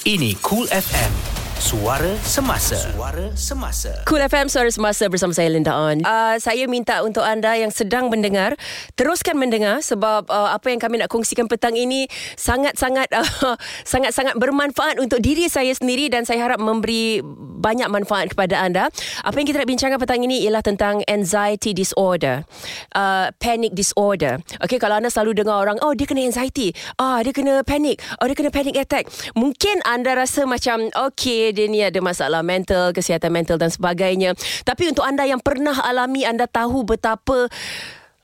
Ini Cool FM. Suara Semasa Suara Semasa Cool FM Suara Semasa bersama saya Linda On. Uh, saya minta untuk anda yang sedang mendengar teruskan mendengar sebab uh, apa yang kami nak kongsikan petang ini sangat-sangat uh, sangat-sangat bermanfaat untuk diri saya sendiri dan saya harap memberi banyak manfaat kepada anda. Apa yang kita nak bincangkan petang ini ialah tentang anxiety disorder. Uh, panic disorder. Okay, kalau anda selalu dengar orang, oh dia kena anxiety. Ah, dia kena panic. Oh, dia kena panic attack. Mungkin anda rasa macam, dia ni ada masalah mental, kesihatan mental dan sebagainya. Tapi untuk anda yang pernah alami, anda tahu betapa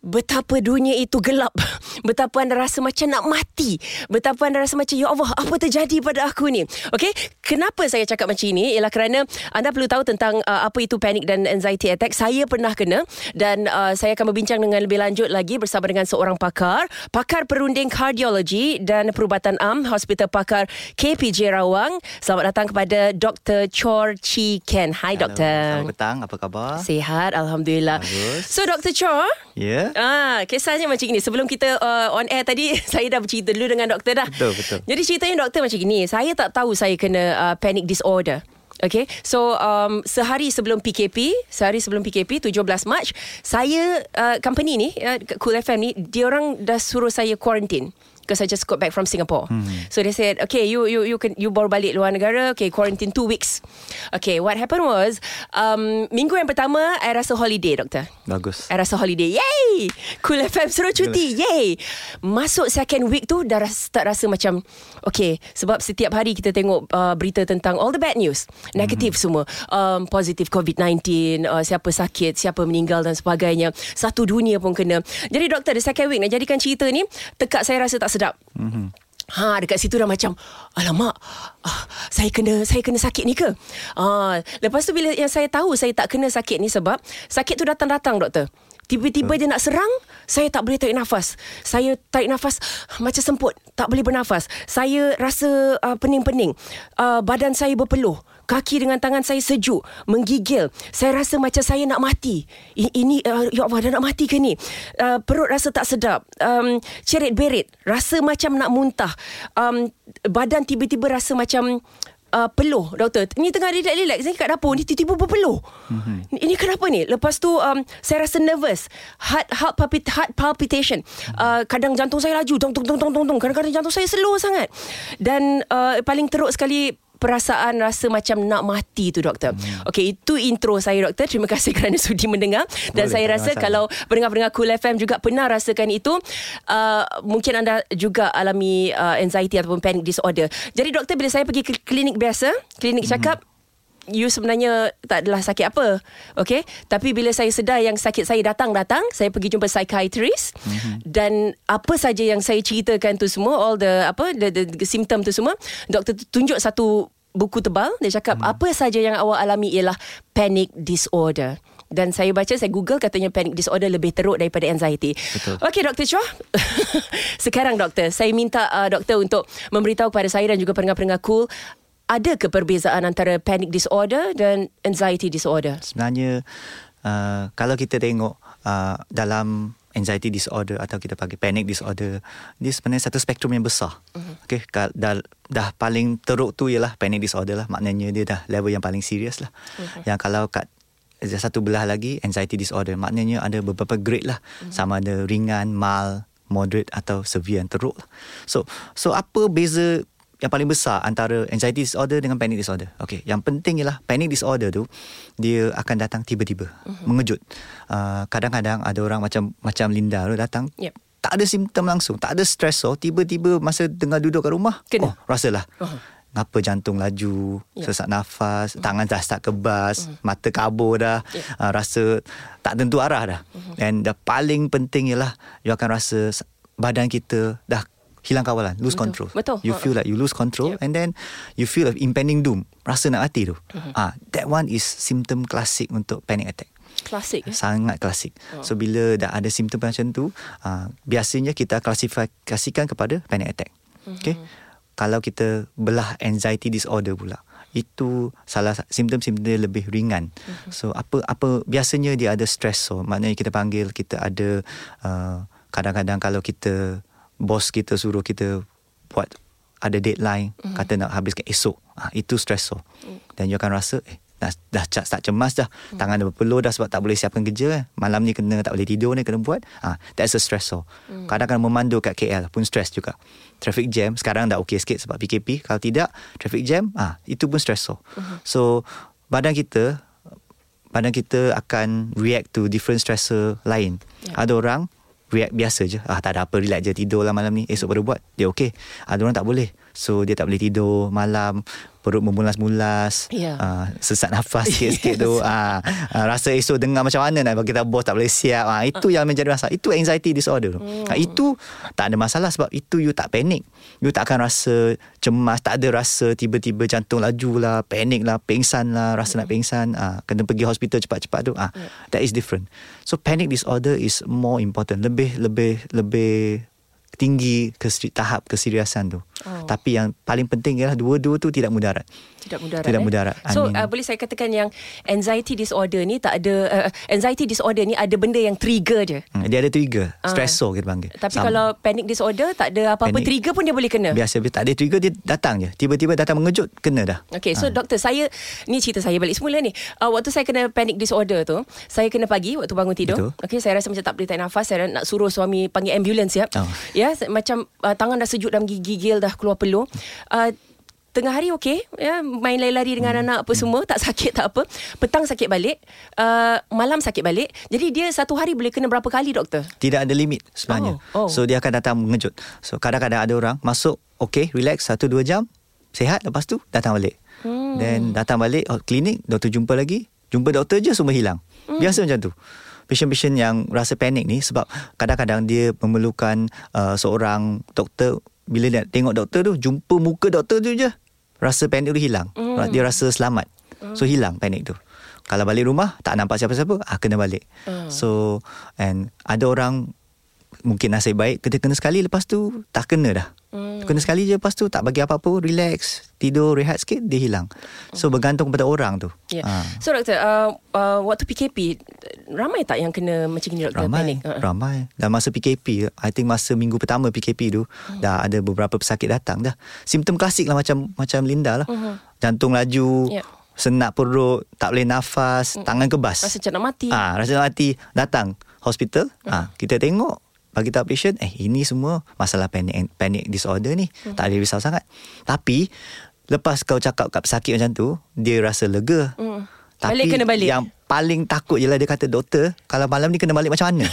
betapa dunia itu gelap. Betapa anda rasa macam nak mati. Betapa anda rasa macam, Ya Allah, apa terjadi pada aku ni? Okay, kenapa saya cakap macam ini? Ialah kerana anda perlu tahu tentang uh, apa itu panic dan anxiety attack. Saya pernah kena dan uh, saya akan berbincang dengan lebih lanjut lagi bersama dengan seorang pakar. Pakar perunding kardiologi dan perubatan am Hospital Pakar KPJ Rawang. Selamat datang kepada Dr. Chor Chi Ken. Hai, Hello. Doktor. Selamat petang, apa khabar? Sihat, Alhamdulillah. Bagus. So, Dr. Chor, Ya. Yeah. Ah, kisahnya macam ini. Sebelum kita uh, on air tadi, saya dah bercerita dulu dengan doktor dah. Betul, betul. Jadi ceritanya doktor macam ini. Saya tak tahu saya kena uh, panic disorder. Okay, so um, sehari sebelum PKP, sehari sebelum PKP, 17 Mac, saya, uh, company ni, uh, Cool FM ni, dia orang dah suruh saya quarantine because I just got back from Singapore. Hmm. So they said, okay, you you you can you baru balik luar negara, okay, quarantine two weeks. Okay, what happened was, um, minggu yang pertama, I rasa holiday, doktor. Bagus. I rasa holiday. Yay! Cool FM suruh cuti. Yay! Masuk second week tu dah rasa, tak rasa macam okay sebab setiap hari kita tengok uh, berita tentang all the bad news. Negatif mm-hmm. semua. Um, positif COVID-19, uh, siapa sakit, siapa meninggal dan sebagainya. Satu dunia pun kena. Jadi doktor, the second week nak jadikan cerita ni tekak saya rasa tak sedap. Mm-hmm. Ha dekat situ dah macam alamak ah, saya kena saya kena sakit ni ke? Ah lepas tu bila yang saya tahu saya tak kena sakit ni sebab sakit tu datang-datang doktor. Tiba-tiba dia nak serang, saya tak boleh tarik nafas. Saya tarik nafas macam semput, tak boleh bernafas. Saya rasa uh, pening-pening. Uh, badan saya berpeluh. Kaki dengan tangan saya sejuk, menggigil. Saya rasa macam saya nak mati. Ini, uh, ya Allah, dah nak mati ke ni? Uh, perut rasa tak sedap. Um, cerit berit, rasa macam nak muntah. Um, badan tiba-tiba rasa macam uh, peluh doktor ni tengah relax-relax ni kat dapur ni tiba-tiba berpeluh mm-hmm. ini kenapa ni lepas tu um, saya rasa nervous heart heart, palpit, heart palpitation uh, kadang jantung saya laju tung tung tung tung tung kadang-kadang jantung saya slow sangat dan uh, paling teruk sekali perasaan rasa macam nak mati tu doktor. Hmm. Okey, itu intro saya doktor. Terima kasih kerana sudi mendengar dan Boleh, saya rasa masalah. kalau pendengar-pendengar Cool FM juga pernah rasakan itu, uh, mungkin anda juga alami uh, anxiety ataupun panic disorder. Jadi doktor bila saya pergi ke klinik biasa, klinik cakap You sebenarnya tak adalah sakit apa Okay Tapi bila saya sedar Yang sakit saya datang-datang Saya pergi jumpa psychiatrist mm-hmm. Dan Apa saja yang saya ceritakan tu semua All the Apa The, the, the symptom tu semua Doktor tu tunjuk satu Buku tebal Dia cakap mm. Apa saja yang awak alami Ialah Panic disorder dan saya baca saya google katanya panic disorder lebih teruk daripada anxiety. Betul. Okey Dr. Chua. Sekarang doktor, saya minta uh, doktor untuk memberitahu kepada saya dan juga pendengar-pendengar cool ada ke perbezaan antara panic disorder dan anxiety disorder? Sebenarnya uh, kalau kita tengok uh, dalam anxiety disorder atau kita panggil panic disorder, dia sebenarnya satu spektrum yang besar. Uh-huh. Okey, kal- dah, dah paling teruk tu ialah panic disorder lah. Maknanya dia dah level yang paling serius lah. Uh-huh. Yang kalau kat ada satu belah lagi anxiety disorder, maknanya ada beberapa grade lah. Uh-huh. Sama ada ringan, mild, moderate atau severe yang teruk lah. So, so apa beza yang paling besar antara anxiety disorder dengan panic disorder. Okey, yang penting ialah panic disorder tu dia akan datang tiba-tiba, uh-huh. mengejut. Uh, kadang-kadang ada orang macam macam Linda tu datang Yep. tak ada simptom langsung, tak ada stress so tiba-tiba masa tengah duduk kat rumah, Kena. oh rasalah. Uh-huh. Ngapa jantung laju, Ya. sesak nafas, tangan dah start kebas, mata kabur dah, Ya. uh, rasa tak tentu arah dah. And the paling penting ialah you akan rasa badan kita dah hilang kawalan, lose Betul. control. Betul. You feel like you lose control Yep. and then you feel of impending doom, rasa nak mati tu. Ah, that one is symptom klasik untuk panic attack. Klasik. eh? Sangat klasik. So bila dah ada simptom macam tu, uh, biasanya kita klasifikasikan kepada panic attack. Okay? Kalau kita belah anxiety disorder pula, itu salah sa- simptom-simptom dia lebih ringan. So apa apa biasanya dia ada stress so maknanya kita panggil kita ada uh, kadang-kadang kalau kita bos kita suruh kita buat ada deadline mm. kata nak habiskan esok ah itu stressor mm. dan you akan rasa eh dah dah cat start cemas dah mm. tangan dah berpeluh dah sebab tak boleh siapkan kerja kan malam ni kena tak boleh tidur ni kena buat ah that's a stressor mm. kadang-kadang memandu kat KL pun stress juga traffic jam sekarang dah okey sikit sebab PKP kalau tidak traffic jam ah itu pun stressor mm-hmm. so badan kita badan kita akan react to different stressor lain yeah. ada orang react biasa je. Ah tak ada apa relax je tidur lah malam ni. Esok baru buat. Dia okey ada orang tak boleh so dia tak boleh tidur malam perut memulas-mulas Ya. uh, sesak nafas sikit-sikit tu. Uh, uh, rasa esok dengar macam mana nak bagi kita bos tak boleh siap. Uh, itu yang menjadi masalah. Itu anxiety disorder. Hmm. uh, itu tak ada masalah sebab itu you tak panik you tak akan rasa cemas tak ada rasa tiba-tiba jantung laju lah panik lah pingsan lah rasa nak pingsan. Uh, kena pergi hospital cepat-cepat tu. Uh, that is different. So panic disorder is more important. Lebih lebih lebih tinggi keseri, tahap keseriusan tu. Oh. Tapi yang paling penting ialah dua-dua tu tidak mudarat. Tidak mudarat. Tidak eh? mudarat. So uh, boleh saya katakan yang anxiety disorder ni tak ada uh, anxiety disorder ni ada benda yang trigger je. Hmm, dia ada trigger, Ah. stressor kita panggil. Tapi Sama. kalau panic disorder tak ada apa-apa Panic- trigger pun dia boleh kena. biasa tak ada trigger dia datang je. Tiba-tiba datang mengejut kena dah. Okay, so doktor saya ni cerita saya balik semula ni. Uh, waktu saya kena panic disorder tu, saya kena pagi waktu bangun tidur. Betul. Okay, saya rasa macam tak boleh tarik nafas, saya nak suruh suami panggil ambulans ya. Oh. Ya, se- macam uh, tangan dah sejuk dalam gigil dah keluar peluh. Uh, Tengah hari okey ya main lari-lari dengan Hmm. anak apa semua tak sakit tak apa petang sakit balik uh, malam sakit balik jadi dia satu hari boleh kena berapa kali doktor Tidak ada limit sebenarnya. Oh, oh. So dia akan datang mengejut. So kadang-kadang ada orang masuk okey, relax 1 2 jam, sehat lepas tu datang balik. Hmm. Then datang balik oh, klinik, doktor jumpa lagi, jumpa doktor je semua hilang. Hmm. Biasa macam tu. Patient-patient yang rasa panik ni sebab kadang-kadang dia memerlukan uh, seorang doktor bila dia tengok doktor tu jumpa muka doktor tu je rasa panik tu hilang. Hmm. Dia rasa selamat. So hilang panik tu. Kalau balik rumah tak nampak siapa-siapa, ah kena balik. Hmm. So and ada orang mungkin nasib baik kita kena sekali lepas tu tak kena dah. Hmm. Kena sekali je lepas tu tak bagi apa-apa, relax, tidur, rehat sikit dia hilang. So bergantung kepada orang tu. Ya. Ah. So doktor, uh, uh, waktu PKP ramai tak yang kena macam ni doktor Ramai, panik? Uh-uh. ramai. Dan masa PKP, I think masa minggu pertama PKP tu, Hmm. dah ada beberapa pesakit datang dah. Simptom klasik lah macam macam Linda lah. Jantung laju, Ya. senak perut, tak boleh nafas, tangan kebas. Hmm. Rasa macam nak mati. Ah, rasa nak mati. Datang hospital, ah, kita tengok bagi tahu patient, eh ini semua masalah panic panic disorder ni. Hmm. Tak ada risau sangat. Tapi lepas kau cakap kat pesakit macam tu, dia rasa lega. Hmm. Tapi Balik kena balik. yang paling takut je lah dia kata doktor kalau malam ni kena balik macam mana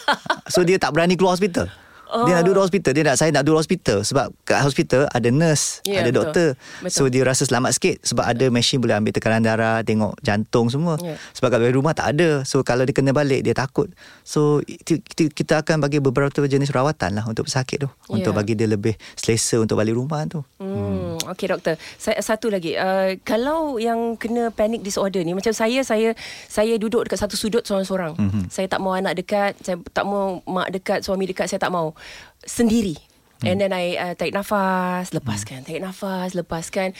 so dia tak berani keluar hospital oh. dia nak duduk hospital dia nak saya nak duduk hospital sebab kat hospital ada nurse Ya, ada betul. doktor Betul. so dia rasa selamat sikit sebab ada mesin boleh ambil tekanan darah tengok jantung semua Ya. sebab kat rumah tak ada so kalau dia kena balik dia takut so kita akan bagi beberapa jenis rawatan lah untuk pesakit tu untuk Ya. bagi dia lebih selesa untuk balik rumah tu Hmm, okey doktor. Saya satu lagi. Uh, kalau yang kena panic disorder ni macam saya saya saya duduk dekat satu sudut seorang-seorang. Mhm. Mm-hmm. Saya tak mau anak dekat, saya tak mau mak dekat, suami dekat, saya tak mau. Sendiri. Hmm. And then I uh, tarik nafas, lepaskan, tarik nafas, lepaskan.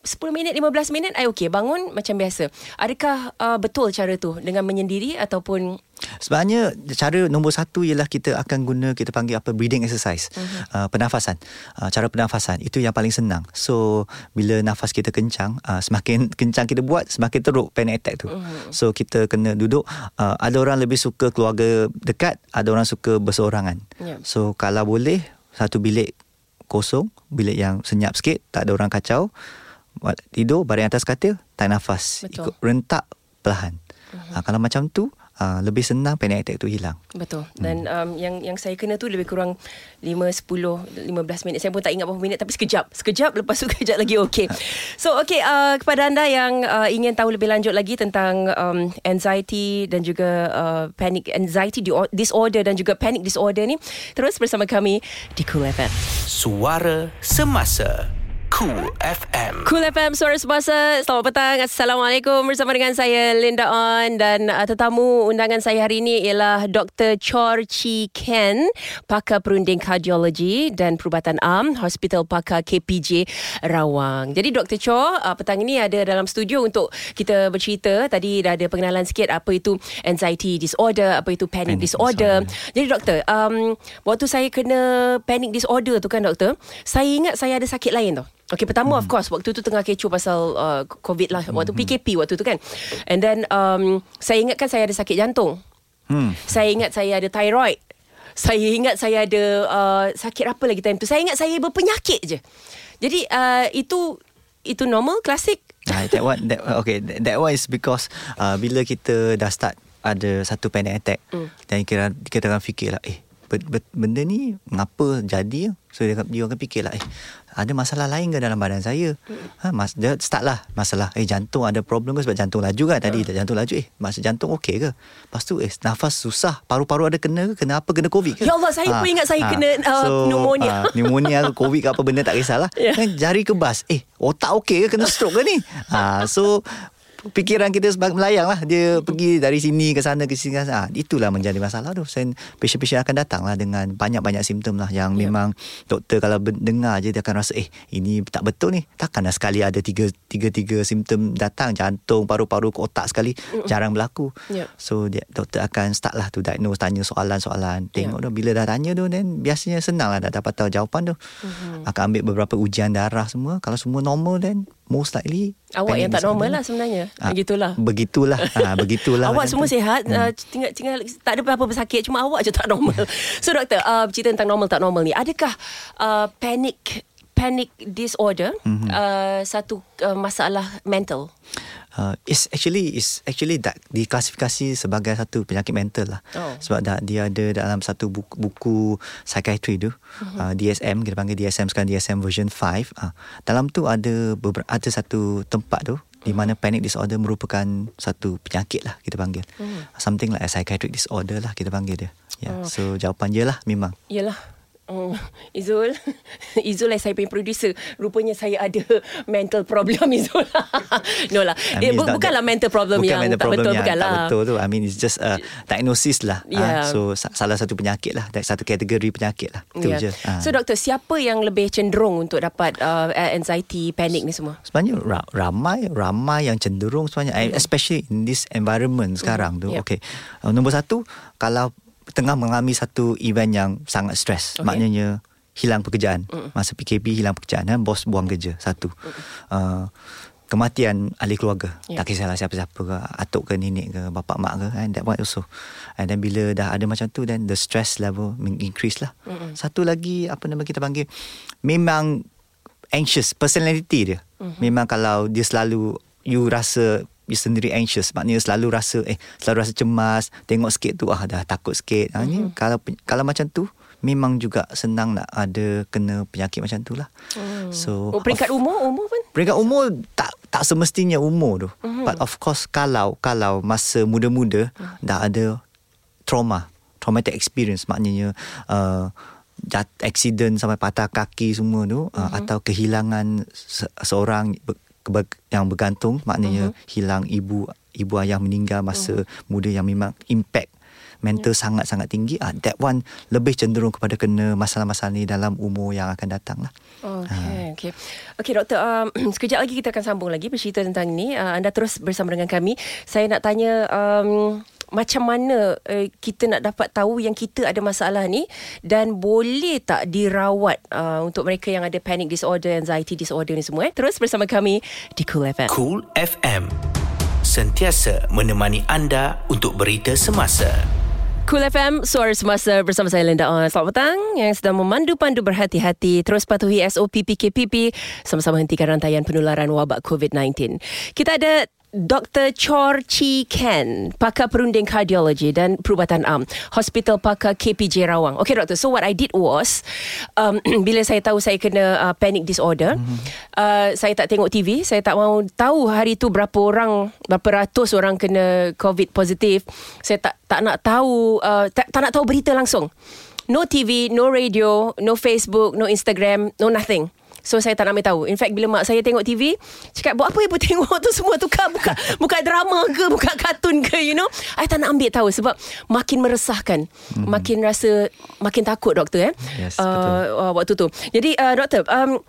10 minit, 15 minit, I okay. Bangun macam biasa. Adakah uh, betul cara tu dengan menyendiri ataupun Sebenarnya cara nombor satu ialah kita akan guna kita panggil apa breathing exercise, uh-huh. uh, pernafasan. Uh, cara pernafasan itu yang paling senang. So bila nafas kita kencang, uh, semakin kencang kita buat, semakin teruk panic attack tu. Uh-huh. So kita kena duduk. Uh, ada orang lebih suka keluarga dekat, ada orang suka berseorangan. Ya. So kalau boleh satu bilik kosong, bilik yang senyap sikit, tak ada orang kacau. Buat Tidur baring atas katil, tarik nafas. Betul. Ikut rentak perlahan. Uh-huh. Uh, kalau macam tu uh, lebih senang panic attack tu hilang. Betul. Dan um, yang yang saya kena tu lebih kurang 5 10 15 minit. Saya pun tak ingat berapa minit tapi sekejap. Sekejap lepas tu kejap lagi okey. So okey uh, kepada anda yang uh, ingin tahu lebih lanjut lagi tentang um, anxiety dan juga uh, panic anxiety di- disorder dan juga panic disorder ni terus bersama kami di Cool FM. Suara Semasa Cool FM. Cool FM Suara Semasa Selamat petang Assalamualaikum Bersama dengan saya Linda On Dan uh, tetamu undangan saya hari ini Ialah Dr. Chor Chi Ken Pakar Perunding Kardiologi Dan Perubatan Am Hospital Pakar KPJ Rawang Jadi Dr. Chor uh, Petang ini ada dalam studio Untuk kita bercerita Tadi dah ada pengenalan sikit Apa itu anxiety disorder Apa itu panic, Panic disorder. disorder. Jadi doktor um, Waktu saya kena panic disorder tu kan doktor Saya ingat saya ada sakit lain tau Okay pertama mm-hmm. of course Waktu tu tengah kecoh pasal uh, COVID lah Waktu mm-hmm. PKP waktu tu kan And then um, Saya ingat kan saya ada sakit jantung Hmm. Saya ingat saya ada thyroid Saya ingat saya ada uh, Sakit apa lagi time tu Saya ingat saya berpenyakit je Jadi uh, itu Itu normal Klasik Ah, that one that okay that, that one is because uh, bila kita dah start ada satu panic attack Mm. dan kita kita akan fikir lah eh benda ni ngapa jadi? So dia, dia akan fikir lah eh ada masalah lain ke dalam badan saya? Ha, mas, dia start lah masalah eh jantung ada problem ke? Sebab jantung laju kan tadi jantung laju eh masa jantung okey ke? Lepas tu eh nafas susah paru-paru ada kena ke? Kena apa? Kena covid ke? Ya Allah, saya pun ingat saya kena, uh, pneumonia. ah, pneumonia ke covid ke apa benda tak kisahlah. Ya. Kan jari kebas Eh otak okey ke? Kena stroke ke ni? Ha, So Fikiran kita sebagai melayang lah Dia pergi dari sini ke sana ke sini ke sana. Ha, itulah menjadi masalah tu Sen Patient-patient akan datang lah Dengan banyak-banyak simptom lah Yang Ya. memang Doktor kalau dengar je Dia akan rasa Eh ini tak betul ni Takkanlah sekali ada tiga Tiga-tiga simptom datang Jantung, paru-paru, otak sekali Jarang berlaku Ya. So dia, doktor akan start lah tu Diagnose Tanya soalan-soalan Tengok Ya. tu Bila dah tanya tu Then biasanya senang lah Dah dapat tahu jawapan tu Mhm. Akan ambil beberapa ujian darah semua Kalau semua normal Then most likely Awak yang tak normal lah sebenarnya Ah, Begitulah Begitulah ha, Begitulah Awak semua tu. sihat hmm. uh, tinggal, tinggal Tak ada apa-apa sakit Cuma awak je tak normal So doktor uh, Cerita tentang normal tak normal ni Adakah uh, Panic Panic disorder mm-hmm. uh, Satu uh, masalah mental uh, It's actually It's actually that Diklasifikasi sebagai satu penyakit mental lah Oh. Sebab dah, dia ada dalam satu buku, buku Psychiatry tu Mhm. uh, DSM Kita panggil DSM sekarang DSM version 5 uh, Dalam tu ada beberapa, Ada satu tempat tu di mana panic disorder merupakan satu penyakit lah kita panggil. Hmm. Something like a psychiatric disorder lah kita panggil dia. Ya. Oh. So jawapan je lah memang. Yelah Oh, Izul. Izul lah saya punya producer. Rupanya saya ada Mental problem Izul. No lah. I eh, mean, bu- not Bukanlah mental problem bukan Yang mental tak problem betul yang Bukanlah. tak betul tu. I mean it's just a diagnosis lah. Yeah. Ah, so sa- salah satu penyakit lah. Satu kategori penyakit lah. Itu Yeah. je. Ah. So doktor Siapa yang lebih cenderung Untuk dapat uh, Anxiety Panic ni semua? Sebenarnya ra- ramai ramai yang cenderung sebenarnya mm. especially in this environment sekarang tu. Yep. okay. Uh, nombor satu kalau tengah mengalami satu event yang sangat stres Okay. maknanya hilang pekerjaan. Mm. masa PKP hilang pekerjaan kan bos buang kerja satu. Uh, kematian ahli keluarga. Yeah. tak kisahlah siapa-siapa ke atuk ke nenek ke bapak mak ke and that one also. And then bila dah ada macam tu then the stress level increase lah. Mm satu lagi apa nama kita panggil memang anxious personality dia. Mm-hmm. memang kalau dia selalu you rasa you sendiri anxious maknanya selalu rasa eh selalu rasa cemas tengok sikit tu ah dah takut sikit mm-hmm. ha, ni kalau pe- kalau macam tu memang juga senang nak ada kena penyakit macam tu lah mm. so Oh peringkat umur Umur pun Peringkat umur tak tak semestinya umur tu. Mm-hmm. But of course kalau kalau masa muda-muda mm. dah ada trauma, traumatic experience maknanya uh, jat, accident sampai patah kaki semua tu mm-hmm. uh, atau kehilangan se- seorang yang bergantung maknanya mm-hmm. hilang ibu ibu ayah meninggal masa mm-hmm. muda yang memang impact mental yeah. sangat-sangat tinggi ah that one lebih cenderung kepada kena masalah-masalah ni dalam umur yang akan datang lah. Okey, okey. Okey doktor, um, sekejap lagi kita akan sambung lagi bercerita tentang ini. Uh, anda terus bersama dengan kami. Saya nak tanya um, macam mana uh, kita nak dapat tahu yang kita ada masalah ni dan boleh tak dirawat uh, untuk mereka yang ada panic disorder, anxiety disorder ni semua eh. Terus bersama kami di Cool FM. Cool FM. Sentiasa menemani anda untuk berita semasa. Cool FM, suara semasa bersama saya Linda On. Selamat petang yang sedang memandu-pandu berhati-hati. Terus patuhi SOP PKPP sama-sama hentikan rantaian penularan wabak COVID-19. Kita ada Dr. Chor Chi Ken, pakar perunding kardiologi dan perubatan am, Hospital Pakar KPJ Rawang. Okay, doktor. So what I did was, um, bila saya tahu saya kena uh, panic disorder, mm-hmm. uh, saya tak tengok TV. Saya tak mau tahu hari tu berapa orang, berapa ratus orang kena COVID positif. Saya tak tak nak tahu, uh, tak, tak nak tahu berita langsung. No TV, no radio, no Facebook, no Instagram, no nothing. So saya tak nak ambil tahu. In fact bila mak saya tengok TV Cakap buat apa ibu tengok tu semua? Tukar buka Buka drama ke? Buka kartun ke? You know? I tak nak ambil tahu Sebab makin meresahkan. Hmm. Makin rasa Makin takut doktor eh? Yes, uh, Waktu tu. Jadi uh, doktor um,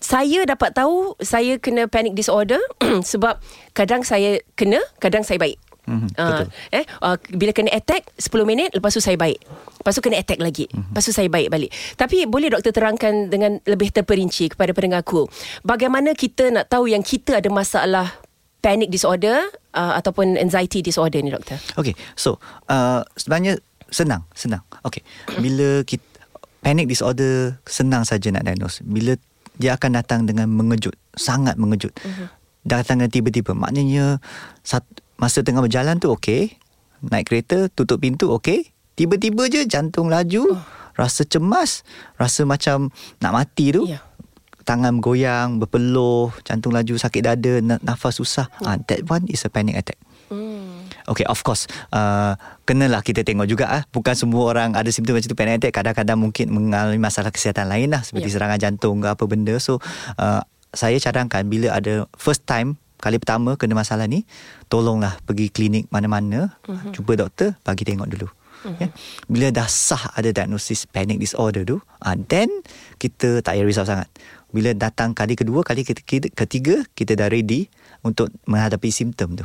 saya dapat tahu saya kena panic disorder sebab kadang saya kena kadang saya baik Mhm, Uh, eh uh, bila kena attack 10 minit lepas tu saya baik. Lepas tu kena attack lagi. Mhm. Lepas tu saya baik balik. Tapi boleh doktor terangkan dengan lebih terperinci kepada pendengarku. Bagaimana kita nak tahu yang kita ada masalah panic disorder uh, ataupun anxiety disorder ni doktor? Okay, so uh, sebenarnya senang, senang. Okay, bila kita panic disorder senang saja nak diagnose. Bila dia akan datang dengan mengejut, sangat mengejut. Uh-huh. Datang dengan tiba-tiba. Maknanya sat, masa tengah berjalan tu okay, naik kereta, tutup pintu okay, tiba-tiba je jantung laju, oh. rasa cemas, rasa macam nak mati tu. Ya. Tangan goyang, berpeluh, jantung laju, sakit dada, na- nafas susah. Ah, that one is a panic attack. Hmm. Okay, of course. Uh, kenalah kita tengok juga ah. Bukan semua orang ada simptom macam tu panic attack. Kadang-kadang mungkin mengalami masalah kesihatan lain lah. Seperti Ya. serangan jantung ke apa benda. So, uh, saya cadangkan bila ada first time, kali pertama kena masalah ni, tolonglah pergi klinik mana-mana. Uh-huh. Cuba doktor, bagi tengok dulu. Uh-huh. Ya. Bila dah sah ada diagnosis panic disorder tu, uh, then kita tak payah risau sangat. Bila datang kali kedua, kali ketiga, kita dah ready untuk menghadapi simptom tu.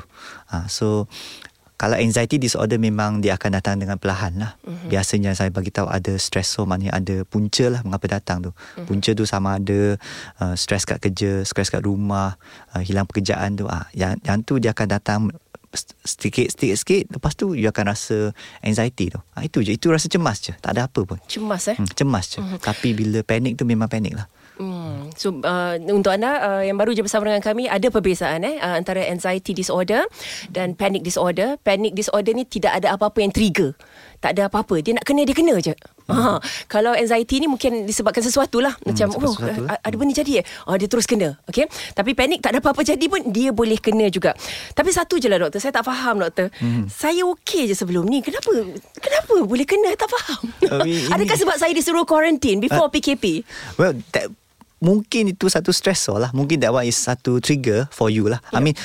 Ha, so kalau anxiety disorder memang dia akan datang dengan perlahan lah. Mm-hmm. Biasanya saya bagi tahu ada stressor maknanya ada punca lah mengapa datang tu. Mm-hmm. Punca tu sama ada uh, stres kat kerja, stres kat rumah, uh, hilang pekerjaan tu. Ah, yang yang tu dia akan datang sedikit sedikit sikit lepas tu you akan rasa anxiety tu. Ah, itu je, itu rasa cemas je. Tak ada apa pun. Cemas eh? Hmm, cemas je. Mm-hmm. Tapi bila panik tu memang panik lah. Hmm. So uh, untuk anda uh, yang baru je bersama dengan kami ada perbezaan eh uh, antara anxiety disorder dan panic disorder. Panic disorder ni tidak ada apa-apa yang trigger. Tak ada apa-apa. Dia nak kena dia kena je. Ha. Kalau anxiety ni mungkin disebabkan sesuatu lah. Macam sebab oh sesuatu lah. a- ada benda jadi eh. Oh dia terus kena. Okay. Tapi panic tak ada apa-apa jadi pun dia boleh kena juga. Tapi satu je lah doktor. Saya tak faham doktor. Hmm. Saya okey je sebelum ni. Kenapa? Kenapa boleh kena? Tak faham. Oh, ini- Adakah sebab saya disuruh quarantine before PKP? Well, that, mungkin itu satu stressor lah. Mungkin that one is satu trigger for you lah. Yeah. I mean,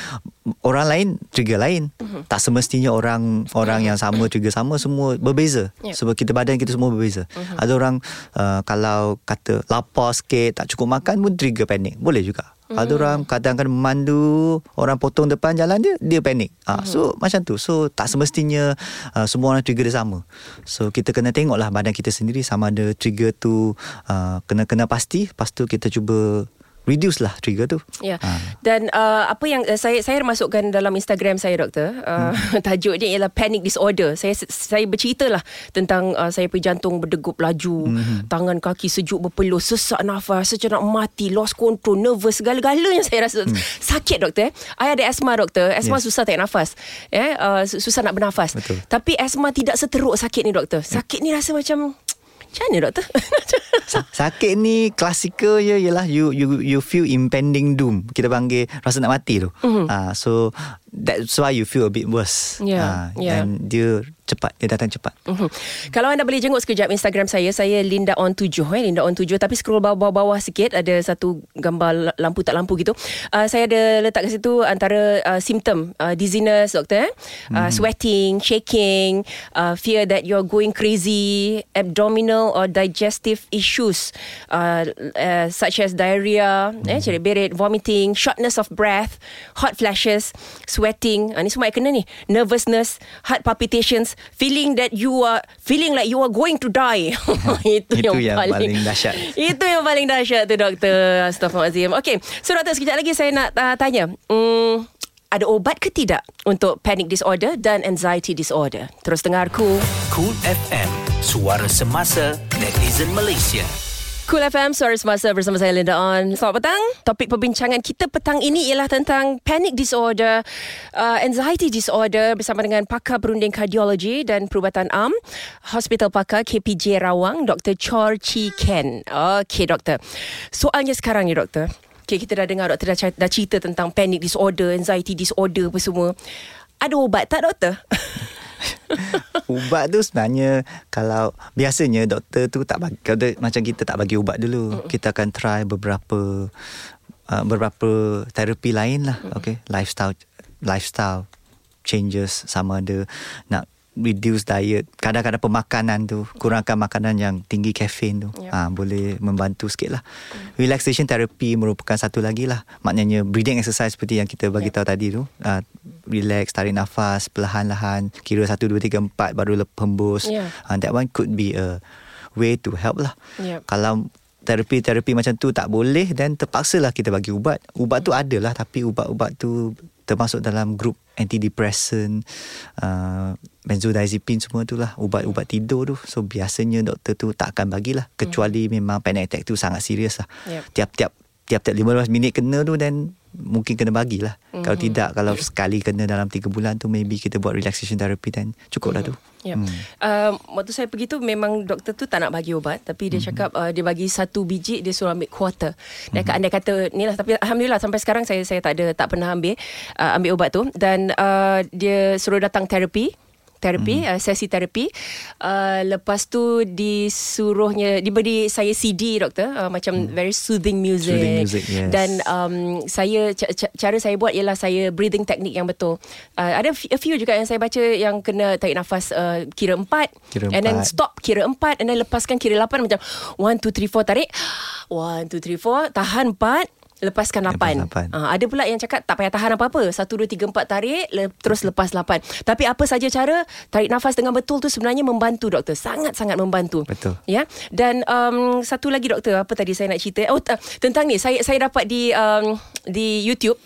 orang lain trigger lain. Mm-hmm. Tak semestinya orang orang yang sama trigger sama semua berbeza. Yeah. Sebab kita badan kita semua berbeza. Mm-hmm. Ada orang uh, kalau kata lapar sikit, tak cukup makan pun trigger panik. Boleh juga. Mm-hmm. Ada orang kadang-kadang memandu, orang potong depan jalan dia, dia panik. Ah, mm-hmm. So macam tu. So tak semestinya uh, semua orang trigger dia sama. So kita kena tengoklah badan kita sendiri sama ada trigger tu uh, kena-kena pasti. Lepas tu kita cuba reduce lah trigger tu. Ya. Ah. Dan uh, apa yang uh, saya saya masukkan dalam Instagram saya doktor, uh, hmm. tajuk dia ialah panic disorder. Saya saya berceritalah tentang uh, saya punya jantung berdegup laju, hmm. tangan kaki sejuk berpeluh, sesak nafas, macam nak mati, lost control, nervous segala-galanya saya rasa hmm. sakit doktor. I ada asma doktor. Asma Yes. susah tarik nafas. Eh uh, susah nak bernafas. Betul. Tapi asma tidak seteruk sakit ni doktor. Sakit ni rasa macam macam mana doktor? Sa- sakit ni klasikal je ialah you you you feel impending doom. Kita panggil rasa nak mati tu. Mm-hmm. Uh, so that's why you feel a bit worse. Yeah, Ah, yeah. Dan dia cepat, dia datang cepat. Mhm. Kalau anda boleh jenguk sekejap Instagram saya, saya Linda on 7 eh, Linda on 7 tapi scroll bawah-bawah sikit ada satu gambar la- lampu tak lampu gitu. Uh, saya ada letak kat situ antara uh, simptom uh, dizziness doktor eh. Uh, sweating, shaking, uh, fear that you're going crazy, abdominal or digestive issues uh, uh, such as diarrhea, eh cerit berit, vomiting, shortness of breath, hot flashes, sweating. Uh, ni semua yang kena ni. Nervousness, heart palpitations, feeling that you are feeling like you are going to die. itu, Itu yang paling dahsyat. Itu yang paling dahsyat tu doktor. Astaghfirullahalazim. Okey, so doktor sekejap lagi saya nak uh, tanya. Hmm, ada obat ke tidak untuk panic disorder dan anxiety disorder? Terus dengarku. Cool FM, suara semasa netizen Malaysia. Cool FM, Suara Semasa bersama saya Linda On. Selamat petang. Topik perbincangan kita petang ini ialah tentang panic disorder, uh, anxiety disorder bersama dengan pakar berunding kardiologi dan perubatan am, Hospital Pakar KPJ Rawang, Dr. Chor Chi Ken. Okey, doktor. Soalnya sekarang ni, doktor. Okay, kita dah dengar doktor dah, dah cerita tentang panic disorder, anxiety disorder apa semua. Ada ubat tak, doktor? ubat tu sebenarnya kalau biasanya doktor tu tak bagi kalau macam kita tak bagi ubat dulu mm. kita akan try beberapa uh, beberapa terapi lain lah mm. okay lifestyle lifestyle changes sama ada nak reduce diet kadang-kadang pemakanan tu kurangkan makanan yang tinggi kafein tu yep. ha, boleh membantu sikit lah mm. relaxation therapy merupakan satu lagi lah maknanya breathing exercise seperti yang kita bagi yep. tahu tadi tu uh, relax tarik nafas perlahan-lahan kira 1 2 3 4 baru hembus yeah. uh, that one could be a way to help lah yep. kalau terapi-terapi macam tu tak boleh dan terpaksalah kita bagi ubat ubat tu adalah tapi ubat-ubat tu termasuk dalam grup antidepressant uh, benzodiazepine semua tu lah ubat-ubat tidur tu so biasanya doktor tu tak akan bagilah kecuali hmm. memang panic attack tu sangat serius lah yep. tiap-tiap tiap-tiap 15 minit kena tu dan mungkin kena bagilah. Mm-hmm. Kalau tidak, kalau sekali kena dalam 3 bulan tu, maybe kita buat relaxation therapy dan cukup mm-hmm. lah tu. Yep. Hmm. Uh, waktu saya pergi tu memang doktor tu tak nak bagi ubat tapi dia mm-hmm. cakap uh, dia bagi satu biji dia suruh ambil quarter. Dia mm-hmm. kata ni lah tapi alhamdulillah sampai sekarang saya saya tak ada tak pernah ambil uh, ambil ubat tu dan uh, dia suruh datang terapi terapi mm. uh, sesi terapi. Uh, lepas tu disuruhnya diberi saya CD doktor. Uh, macam mm. very soothing music, soothing music yes. dan um, saya c- cara saya buat ialah saya breathing technique yang betul. Uh, ada a few juga yang saya baca yang kena tarik nafas uh, kira empat. Kira and then stop kira empat and then lepaskan kira lapan. Macam one two three four tarik. One two three four tahan empat Lepaskan lapan. lapan. Uh, ada pula yang cakap tak payah tahan apa-apa. Satu, dua, tiga, empat tarik, le- terus lepas lapan. Tapi apa saja cara, tarik nafas dengan betul tu sebenarnya membantu doktor. Sangat-sangat membantu. Betul. Ya. Dan um, satu lagi doktor, apa tadi saya nak cerita? Oh, t- tentang ni, saya saya dapat di um, di YouTube.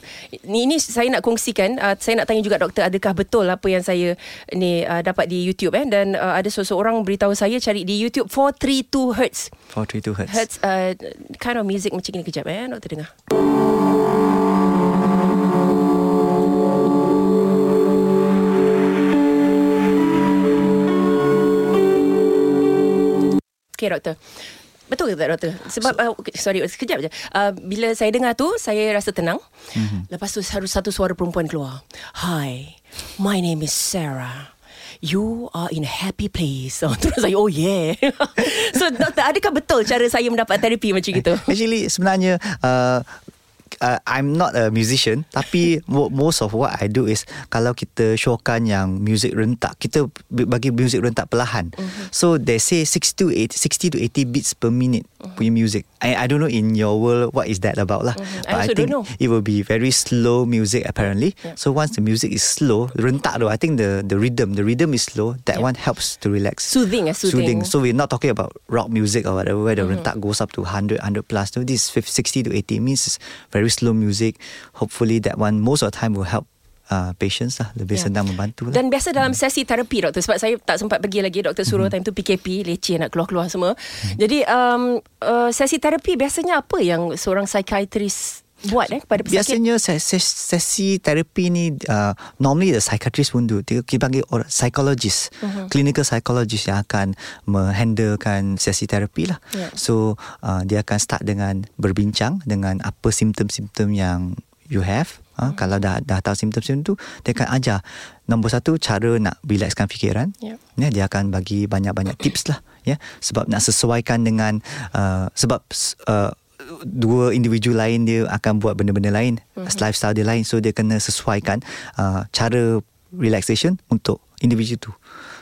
Ni, ini saya nak kongsikan. Uh, saya nak tanya juga doktor, adakah betul apa yang saya ni uh, dapat di YouTube? Eh? Dan uh, ada seseorang beritahu saya cari di YouTube 432 Hertz. 432 Hertz. Hertz, uh, kind of music macam ni kejap. Eh? Doktor dengar. Okay doktor. Betul ke tak doktor? Sebab so, uh, okay, Sorry sekejap je. Uh, Bila saya dengar tu Saya rasa tenang. Mm-hmm. Lepas tu harus satu suara perempuan keluar. Hi My name is Sarah You are in a happy place. Oh, Terus saya Oh yeah. So doktor Adakah betul Cara saya mendapat terapi macam itu Actually sebenarnya uh, uh, I'm not a musician tapi most of what I do is kalau kita showkan yang music rentak kita bagi music rentak perlahan mm-hmm. so they say 60 to 80 60 to 80 beats per minute mm-hmm. punya music I I don't know in your world what is that about lah mm-hmm. but I, I think don't know. it will be very slow music apparently yeah. so once the music is slow rentak though I think the the rhythm the rhythm is slow that yeah. one helps to relax soothing uh, soothing. soothing so we're not talking about rock music or whatever where the mm-hmm. rentak goes up to 100 100 plus no this 60 to 80 means it's very slow music hopefully that one most of the time will help uh, patients lah lebih yeah. senang membantu lah. Dan biasa dalam sesi terapi doktor sebab saya tak sempat pergi lagi doktor suruh hmm. time tu PKP leceh nak keluar-keluar semua. Hmm. Jadi um, uh, sesi terapi biasanya apa yang seorang psikiatris buat eh pada pesakit? Biasanya sesi, sesi terapi ni uh, normally the psychiatrist pun do. Kita panggil orang psychologist, uh-huh. clinical psychologist yang akan menghandlekan sesi terapi lah. Yeah. So uh, dia akan start dengan berbincang dengan apa simptom-simptom yang you have. Ha, hmm. Kalau dah dah tahu simptom-simptom tu, dia akan ajar nombor satu cara nak relaxkan fikiran. Yeah. Ya, dia akan bagi banyak-banyak tips lah. Ya, sebab nak sesuaikan dengan uh, sebab uh, dua individu lain dia akan buat benda-benda lain, mm-hmm. lifestyle dia lain, so dia kena sesuaikan uh, cara relaxation untuk individu tu.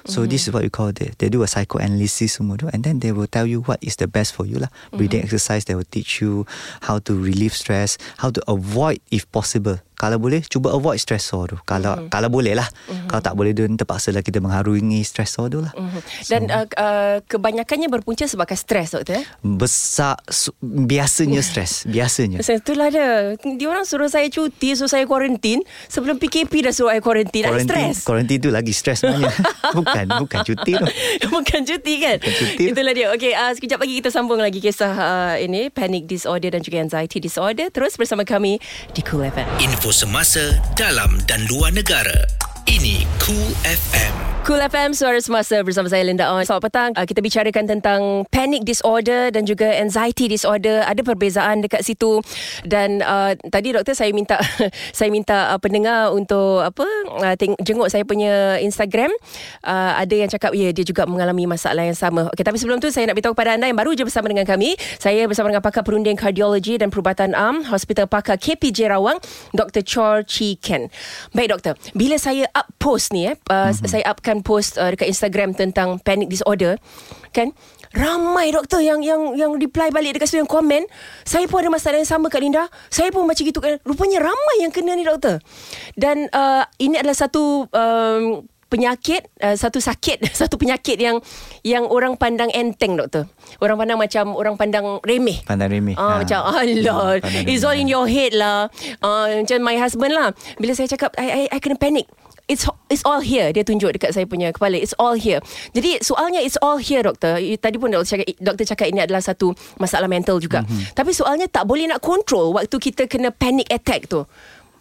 So mm-hmm. this is what we call they they do a psychoanalysis semua tu and then they will tell you what is the best for you lah. Breathing mm-hmm. exercise they will teach you how to relieve stress, how to avoid if possible kalau boleh cuba avoid stressor tu. Kalau mm-hmm. kalau boleh lah mm-hmm. kalau tak boleh tu terpaksa lah kita mengharungi stressor tu lah. Mm-hmm. dan so, uh, uh, kebanyakannya berpunca sebabkan stres doktor eh? besar su- biasanya stres. Biasanya. Itulah dia. Dia orang suruh saya cuti suruh saya kuarantin. Sebelum PKP dah suruh saya kuarantin ada stres. kuarantin tu lagi stres sebenarnya. Bukan bukan cuti tu. Bukan cuti kan? Bukan cuti itulah dia. Okey uh, sekejap lagi kita sambung lagi kisah uh, ini. Panic disorder dan juga anxiety disorder. Terus bersama kami di Cool FM info semasa dalam dan luar negara. Ini Cool FM. Cool FM Suara Semasa bersama saya Linda On. Selamat petang. Uh, kita bicarakan tentang panic disorder dan juga anxiety disorder. Ada perbezaan dekat situ. Dan uh, tadi doktor saya minta saya minta uh, pendengar untuk apa uh, teng- jenguk saya punya Instagram. Uh, ada yang cakap ya dia juga mengalami masalah yang sama. Okey tapi sebelum tu saya nak beritahu kepada anda yang baru je bersama dengan kami. Saya bersama dengan pakar perunding kardiologi dan perubatan am Hospital Pakar KPJ Rawang Dr. Chor Chi Ken. Baik doktor, bila saya up post ni eh uh, mm-hmm. saya upkan post uh, dekat Instagram tentang panic disorder kan? Ramai doktor yang yang yang reply balik dekat situ yang komen saya pun ada masalah yang sama Kak Linda. Saya pun macam gitu kan. Rupanya ramai yang kena ni doktor. Dan uh, ini adalah satu um, penyakit uh, satu sakit satu penyakit yang yang orang pandang enteng doktor. Orang pandang macam orang pandang remeh. Pandang remeh. Ah, Ha. macam Allah Pandang It's all in your head lah. Uh, Macam my husband lah. Bila saya cakap I, I, I kena panic It's it's all here. Dia tunjuk dekat saya punya kepala. It's all here. Jadi soalnya It's all here doktor. Tadi pun doktor cakap, doktor cakap Ini adalah satu Masalah mental juga. Mm-hmm. Tapi soalnya Tak boleh nak control Waktu kita kena panic attack tu.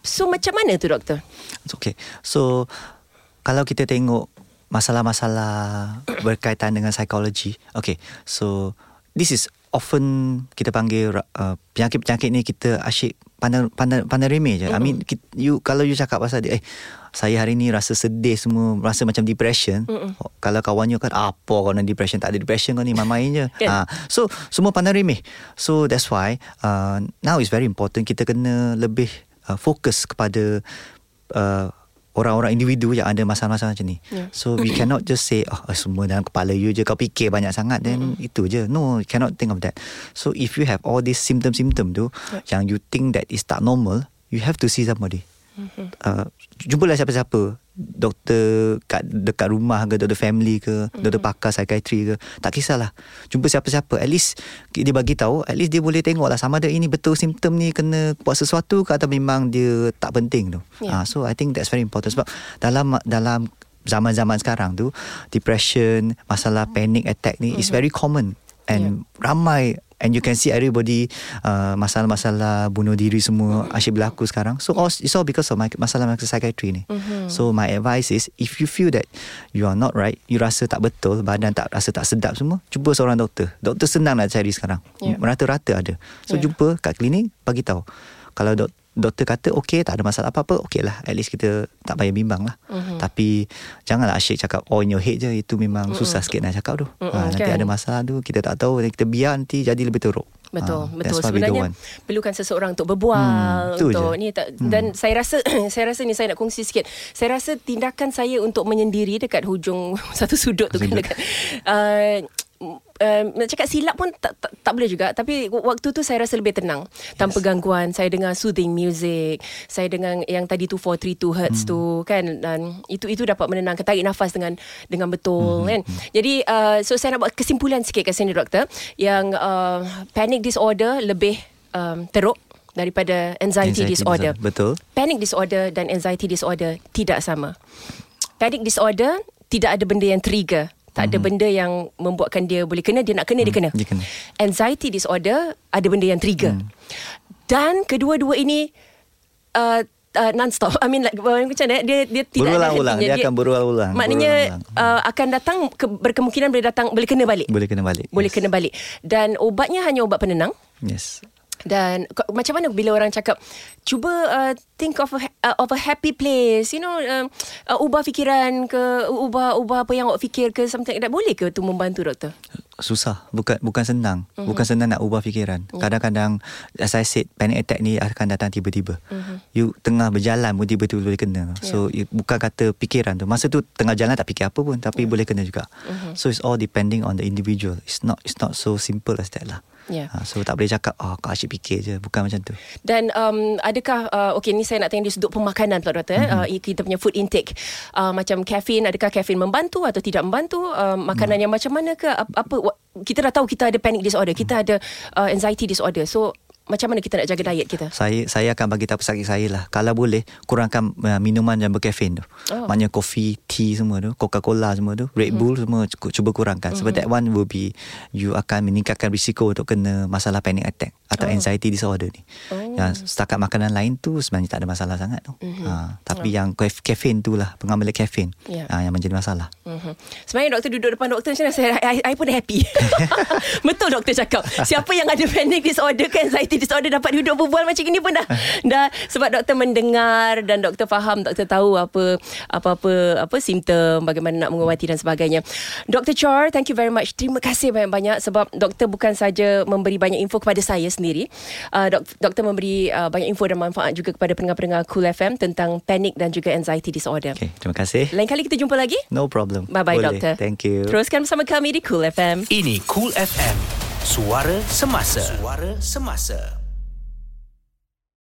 So macam mana tu doktor? Okay. So kalau kita tengok masalah-masalah berkaitan dengan psikologi, okay. So this is often kita panggil uh, penyakit-penyakit ni kita asyik pandang pandang pandang remeh je. Mm-hmm. I mean kita, you kalau you cakap pasal dia eh saya hari ni rasa sedih semua, rasa macam depression. Mm-hmm. Kalau kawan you kan apa kau nak depression tak ada depression kau ni main-main je. Kan? ha, so semua pandang remeh. So that's why uh, now is very important kita kena lebih uh, fokus kepada uh, orang-orang individu yang ada masalah-masalah macam ni. Yeah. So we cannot just say oh semua dalam kepala you je kau fikir banyak sangat then mm-hmm. itu je. No, you cannot think of that. So if you have all these symptom-symptom tu Yeah. yang you think that is tak normal, you have to see somebody. Mm-hmm. Uh, jumpalah siapa-siapa doktor kat dekat rumah ke doktor family ke mm-hmm. doktor pakar psikiatri ke tak kisahlah jumpa siapa-siapa at least dia bagi tahu at least dia boleh tengok lah sama ada ini betul simptom ni kena buat sesuatu ke atau memang dia tak penting tu Yeah. yeah. uh, so I think that's very important sebab dalam dalam zaman-zaman sekarang tu depression masalah panic attack ni mm-hmm. is very common and yeah. ramai and you can see everybody uh, masalah-masalah bunuh diri semua asyik berlaku sekarang so all, it's all because of my, masalah-masalah psychiatry ni mm-hmm. so my advice is if you feel that you are not right you rasa tak betul badan tak rasa tak sedap semua jumpa seorang doktor doktor senang nak cari sekarang Yeah. merata-rata ada so Yeah. jumpa kat klinik bagi tahu kalau dok doktor kata okey tak ada masalah apa-apa okey lah at least kita tak payah bimbang lah Mhm. tapi janganlah asyik cakap oh in your head je itu memang susah sikit nak cakap tu Mm-mm, ha, nanti kan? ada masalah tu kita tak tahu kita biar nanti jadi lebih teruk Betul, Ah, betul. Sebenarnya perlukan seseorang untuk berbual Hmm, tu untuk je. ni tak, dan saya rasa saya rasa ni saya nak kongsi sikit. Saya rasa tindakan saya untuk menyendiri dekat hujung satu sudut tu kan dekat uh, Uh, nak cakap silap pun tak, tak, tak boleh juga. Tapi waktu tu saya rasa lebih tenang. Tanpa gangguan Saya dengar soothing music. Saya dengar yang tadi tu 432 Hertz Hmm. tu kan? Dan itu itu dapat menenangkan Tarik nafas dengan dengan Hmm, betul kan Jadi uh, so saya nak buat kesimpulan sikit kat sini doktor Yang uh, panic disorder lebih um, teruk Daripada anxiety, Anxiety disorder. disorder, betul. Panic disorder dan anxiety disorder tidak sama. Panic disorder Tidak ada benda yang trigger tak ada benda yang membuatkan dia boleh kena dia nak kena dia kena. dia kena. Anxiety disorder ada benda yang trigger. Hmm. Dan kedua-dua ini uh, uh, non-stop. I mean like macam mana dia dia tidak Berulang-ulang. hentinya. Dia akan berulang-ulang. Maknanya Berulang-ulang. uh, akan datang ke, berkemungkinan boleh datang boleh kena balik. boleh kena balik Boleh yes. kena balik. Dan ubatnya hanya ubat penenang. yes Dan macam mana bila orang cakap cuba uh, think of a, uh, of a happy place, you know, um, uh, ubah fikiran ke ubah ubah apa yang awak fikir ke something like that boleh ke tu membantu doktor? susah bukan bukan senang Mhm. mm-hmm. bukan senang nak ubah fikiran Ya. kadang-kadang as I said panic attack ni akan datang tiba-tiba Mhm. mm-hmm. you tengah berjalan pun tiba-tiba boleh kena so you, bukan kata fikiran tu masa tu tengah jalan tak fikir apa pun tapi boleh kena juga Mhm. mm-hmm. so it's all depending on the individual it's not it's not so simple as that lah Yeah. ha, so tak boleh cakap oh kau asyik fikir je. Bukan macam tu. Dan um, adakah uh, okay ni saya nak tanya di sudut pemakanan pula doktor mm-hmm. eh uh, kita punya food intake. Uh, macam kafein adakah kafein membantu atau tidak membantu? Uh, makanan mm. yang macam mana ke? Apa, kita dah tahu kita ada panic disorder kita ada uh, anxiety disorder. So macam mana kita nak jaga diet kita? Saya saya akan bagi tahu pesakit saya lah. Kalau boleh kurangkan uh, minuman yang berkafein tu. Oh. Maknanya kopi, tea semua tu, Coca-Cola semua tu, Red Mhm. Bull semua cuba, cuba kurangkan. Sebab that one will be you akan meningkatkan risiko untuk kena masalah panic attack atau anxiety disorder ni. Oh. Yang setakat makanan lain tu sebenarnya tak ada masalah sangat tu. Ha, tapi yang kaf- kafein tu lah pengambilan kafein. Ya. ha, yang menjadi masalah. Mm-hmm. Sebenarnya doktor duduk depan doktor macam mana saya I, I pun happy. Betul doktor cakap. Siapa yang ada panic disorder ke anxiety disorder dapat duduk berbual macam ini pun dah dah sebab doktor mendengar dan doktor faham doktor tahu apa apa-apa apa simptom bagaimana nak mengubati dan sebagainya. Dr. Chor, thank you very much. Terima kasih banyak-banyak sebab doktor bukan saja memberi banyak info kepada saya sendiri. Uh, dok, doktor memberi uh, banyak info dan manfaat juga kepada pendengar-pendengar Cool FM tentang panic dan juga anxiety disorder. Okay, terima kasih. Lain kali kita jumpa lagi. No problem. Bye-bye Boleh. doktor. Thank you. Teruskan bersama kami di Cool FM. Ini Cool FM. Suara semasa. Suara semasa.